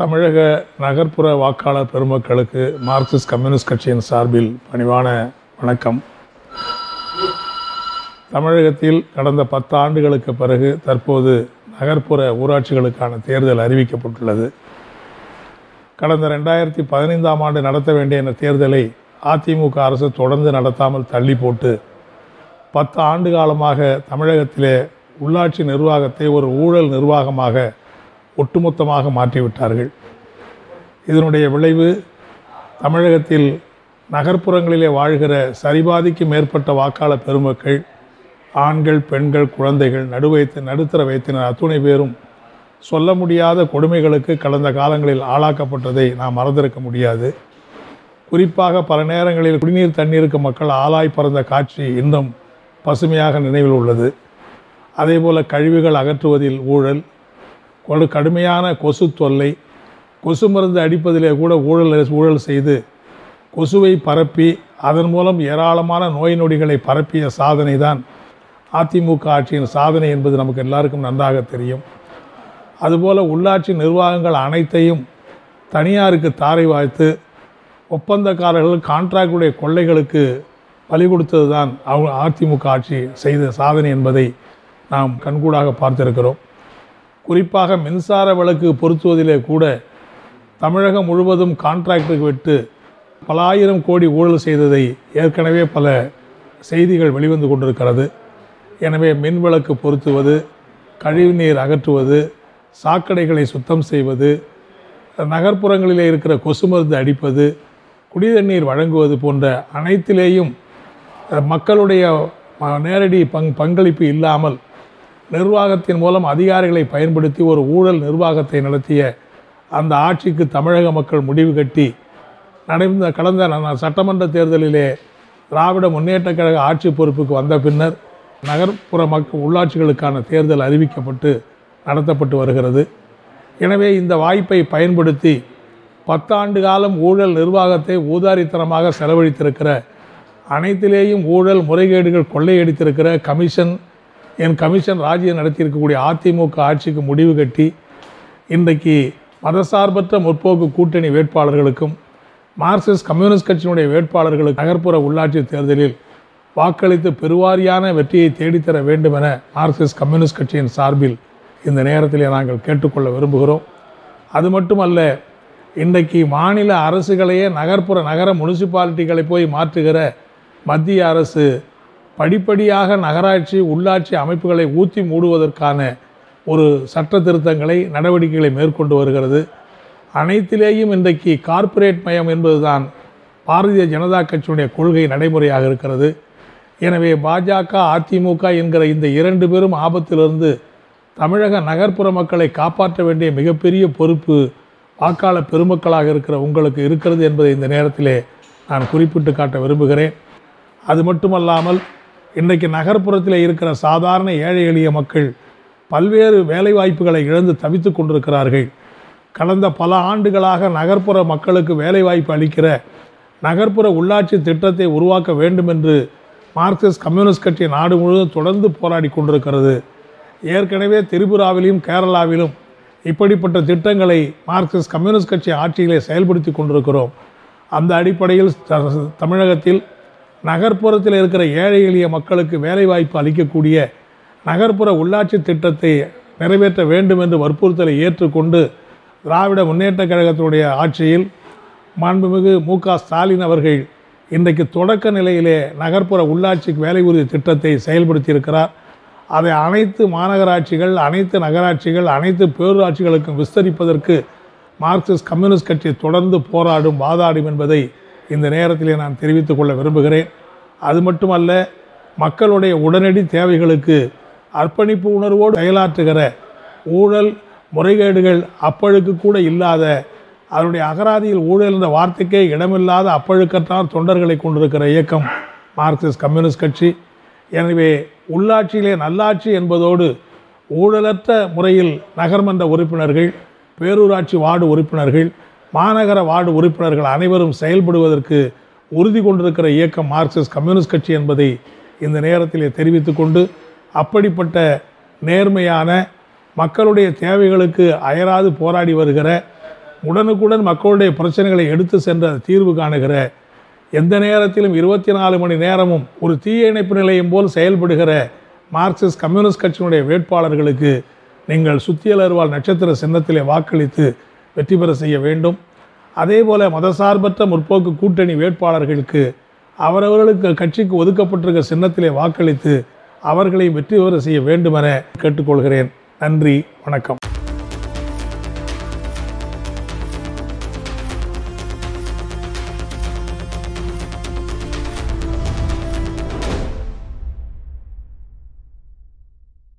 தமிழக நகர்ப்புற வாக்காளர் பெருமக்களுக்கு மார்க்சிஸ்ட் கம்யூனிஸ்ட் கட்சியின் சார்பில் பணிவான வணக்கம். தமிழகத்தில் கடந்த பத்து ஆண்டுகளுக்கு பிறகு தற்போது நகர்ப்புற ஊராட்சிகளுக்கான தேர்தல் அறிவிக்கப்பட்டுள்ளது. கடந்த ரெண்டாயிரத்தி பதினைந்தாம் ஆண்டு நடத்த வேண்டிய இந்த தேர்தலை அதிமுக அரசு தொடர்ந்து நடத்தாமல் தள்ளி போட்டு பத்து ஆண்டு காலமாக தமிழகத்திலே உள்ளாட்சி நிர்வாகத்தை ஒரு ஊழல் நிர்வாகமாக ஒட்டுமொத்தமாக மாற்றிவிட்டார்கள். இதனுடைய விளைவு தமிழகத்தில் நகர்ப்புறங்களிலே வாழ்கிற சரிபாதிக்கு மேற்பட்ட வாக்காள பெருமக்கள் ஆண்கள் பெண்கள் குழந்தைகள் நடுவைத்து நடுத்தர வைத்தினர் அத்துணை பேரும் சொல்ல முடியாத கொடுமைகளுக்கு கடந்த காலங்களில் ஆளாக்கப்பட்டதை நாம் மறந்திருக்க முடியாது. குறிப்பாக பல நேரங்களில் குடிநீர் தண்ணீருக்கு மக்கள் ஆளாய் பறந்த காட்சி இன்னும் பசுமையாக நினைவில் உள்ளது. அதேபோல் கழிவுகள் அகற்றுவதில் ஊழல் கொடு கடுமையான கொசு தொல்லை கொசு மருந்து அடிப்பதிலே கூட ஊழல் ஊழல் செய்து கொசுவை பரப்பி அதன் மூலம் ஏராளமான நோய் நொடிகளை பரப்பிய சாதனை தான் அதிமுக ஆட்சியின் சாதனை என்பது நமக்கு எல்லாருக்கும் நன்றாக தெரியும். அதுபோல் உள்ளாட்சி நிர்வாகங்கள் அனைத்தையும் தனியாருக்கு தாரை வாய்த்து ஒப்பந்தக்காரர்கள் கான்ட்ராக்டுடைய கொள்ளைகளுக்கு பலி கொடுத்தது தான் அவங்க அதிமுக ஆட்சி செய்த சாதனை என்பதை நாம் கண்கூடாக பார்த்திருக்கிறோம். குறிப்பாக மின்சார விளக்கு பொருத்துவதிலே கூட தமிழகம் முழுவதும் கான்ட்ராக்டுக்கு விட்டு பல ஆயிரம் கோடி ஊழல் செய்ததை ஏற்கனவே பல செய்திகள் வெளிவந்து கொண்டிருக்கிறது. எனவே மின் விளக்கு பொருத்துவது கழிவுநீர் அகற்றுவது சாக்கடைகளை சுத்தம் செய்வது நகர்ப்புறங்களிலே இருக்கிற கொசு மருந்து அடிப்பது குடிதண்ணீர் வழங்குவது போன்ற அனைத்திலேயும் மக்களுடைய நேரடி பங் பங்களிப்பு இல்லாமல் நிர்வாகத்தின் மூலம் அதிகாரிகளை பயன்படுத்தி ஒரு ஊழல் நிர்வாகத்தை நடத்திய அந்த ஆட்சிக்கு தமிழக மக்கள் முடிவு கட்டி நடந்த கடந்த ந- சட்டமன்ற தேர்தலிலே திராவிட முன்னேற்றக் கழக ஆட்சி பொறுப்புக்கு வந்த பின்னர் நகர்ப்புற மக்கள் உள்ளாட்சிகளுக்கான தேர்தல் அறிவிக்கப்பட்டு நடத்தப்பட்டு வருகிறது. எனவே இந்த வாய்ப்பை பயன்படுத்தி பத்தாண்டு காலம் ஊழல் நிர்வாகத்தை ஊதாரித்தனமாக செலவழித்திருக்கிற அனைத்திலேயும் ஊழல் முறைகேடுகள் கொள்ளையடித்திருக்கிற கமிஷன் என் கமிஷன் ராஜ்யம் நடத்தியிருக்கக்கூடிய அதிமுக ஆட்சிக்கு முடிவு கட்டி இன்றைக்கு மதசார்பற்ற முற்போக்கு கூட்டணி வேட்பாளர்களுக்கும் மார்க்சிஸ்ட் கம்யூனிஸ்ட் கட்சியினுடைய வேட்பாளர்களுக்கு நகர்ப்புற உள்ளாட்சி தேர்தலில் வாக்களித்து பெருவாரியான வெற்றியை தேடித்தர வேண்டும் என மார்க்சிஸ்ட் கம்யூனிஸ்ட் கட்சியின் சார்பில் இந்த நேரத்திலே நாங்கள் கேட்டுக்கொள்ள விரும்புகிறோம். அது மட்டுமல்ல இன்றைக்கு மாநில அரசுகளையே நகர்ப்புற நகர முனிசிபாலிட்டிகளை போய் மாற்றுகிற மத்திய அரசு படிப்படியாக நகராட்சி உள்ளாட்சி அமைப்புகளை ஊற்றி மூடுவதற்கான ஒரு சட்ட திருத்தங்களை நடவடிக்கைகளை மேற்கொண்டு வருகிறது. அனைத்திலேயும் இன்றைக்கு கார்ப்பரேட் மயம் என்பதுதான் பாரதிய ஜனதா கட்சியுடைய கொள்கை நடைமுறையாக இருக்கிறது. எனவே பாஜக அதிமுக என்கிற இந்த இரண்டு பேரும் ஆபத்திலிருந்து தமிழக நகர்ப்புற மக்களை காப்பாற்ற வேண்டிய மிகப்பெரிய பொறுப்பு வாக்காளர் பெருமக்களாக இருக்கிற உங்களுக்கு இருக்கிறது என்பதை இந்த நேரத்திலே நான் குறிப்பிட்டு காட்ட விரும்புகிறேன். அது மட்டுமல்லாமல் இன்றைக்கு நகர்ப்புறத்தில் இருக்கிற சாதாரண ஏழை எளிய மக்கள் பல்வேறு வேலைவாய்ப்புகளை இழந்து தவித்துக் கொண்டிருக்கிறார்கள். கடந்த பல ஆண்டுகளாக நகர்ப்புற மக்களுக்கு வேலைவாய்ப்பு அளிக்கிற நகர்ப்புற உள்ளாட்சி திட்டத்தை உருவாக்க வேண்டும் என்று மார்க்சிஸ்ட் கம்யூனிஸ்ட் கட்சி நாடு முழுவதும் தொடர்ந்து போராடி கொண்டிருக்கிறது. ஏற்கனவே திரிபுராவிலும் கேரளாவிலும் இப்படிப்பட்ட திட்டங்களை மார்க்சிஸ்ட் கம்யூனிஸ்ட் கட்சி ஆட்சியிலே செயல்படுத்தி கொண்டிருக்கிறோம். அந்த அடிப்படையில் த- தமிழகத்தில் நகர்ப்புறத்தில் இருக்கிற ஏழை எளிய மக்களுக்கு வேலைவாய்ப்பு அளிக்கக்கூடிய நகர்ப்புற உள்ளாட்சி திட்டத்தை நிறைவேற்ற வேண்டும் என்று வற்புறுத்தலை ஏற்றுக்கொண்டு திராவிட முன்னேற்றக் கழகத்தினுடைய ஆட்சியில் மாண்புமிகு மு க ஸ்டாலின் அவர்கள் இன்றைக்கு தொடக்க நிலையிலே நகர்ப்புற உள்ளாட்சிக்கு வேலை உறுதி திட்டத்தை செயல்படுத்தியிருக்கிறார். அதை அனைத்து மாநகராட்சிகள் அனைத்து நகராட்சிகள் அனைத்து பேரூராட்சிகளுக்கும் விஸ்தரிப்பதற்கு மார்க்சிஸ்ட் கம்யூனிஸ்ட் கட்சி தொடர்ந்து போராடும் வாதாடும் என்பதை இந்த நேரத்திலே நான் தெரிவித்துக் கொள்ள விரும்புகிறேன். அது மட்டுமல்ல மக்களுடைய உடனடி தேவைகளுக்கு அர்ப்பணிப்பு உணர்வோடு செயலாற்றுகிற ஊழல் முறைகேடுகள் அப்பழுக்கு கூட இல்லாத அதனுடைய அகராதியில் ஊழல் என்ற வார்த்தைக்கே இடமில்லாத அப்பழுக்கற்றார் தொண்டர்களை கொண்டிருக்கிற இயக்கம் மார்க்சிஸ்ட் கம்யூனிஸ்ட் கட்சி. எனவே உள்ளாட்சியிலே நல்லாட்சி என்பதோடு ஊழலற்ற முறையில் நகர்மன்ற உறுப்பினர்கள் பேரூராட்சி வார்டு உறுப்பினர்கள் மாநகர வார்டு உறுப்பினர்கள் அனைவரும் செயல்படுவதற்கு உறுதி கொண்டிருக்கிற இயக்கம் மார்க்சிஸ்ட் கம்யூனிஸ்ட் கட்சி என்பதை இந்த நேரத்திலே தெரிவித்து கொண்டு அப்படிப்பட்ட நேர்மையான மக்களுடைய தேவைகளுக்கு அயராது போராடி வருகிற உடனுக்குடன் மக்களுடைய பிரச்சனைகளை எடுத்து சென்று தீர்வு காணுகிற எந்த நேரத்திலும் இருபத்தி நாலு மணி நேரமும் ஒரு தீயணைப்பு நிலையம் போல் செயல்படுகிற மார்க்சிஸ்ட் கம்யூனிஸ்ட் கட்சியினுடைய வேட்பாளர்களுக்கு நீங்கள் சுத்தியலர்வால் நட்சத்திர சின்னத்திலே வாக்களித்து வெற்றி பெற செய்ய வேண்டும். அதேபோல மதசார்பற்ற முற்போக்கு கூட்டணி வேட்பாளர்களுக்கு அவரவர்களுக்கு கட்சிக்கு ஒதுக்கப்பட்டிருக்க சின்னத்திலே வாக்களித்து அவர்களை வெற்றி பெற செய்ய வேண்டுமென கேட்டுக்கொள்கிறேன். நன்றி வணக்கம்.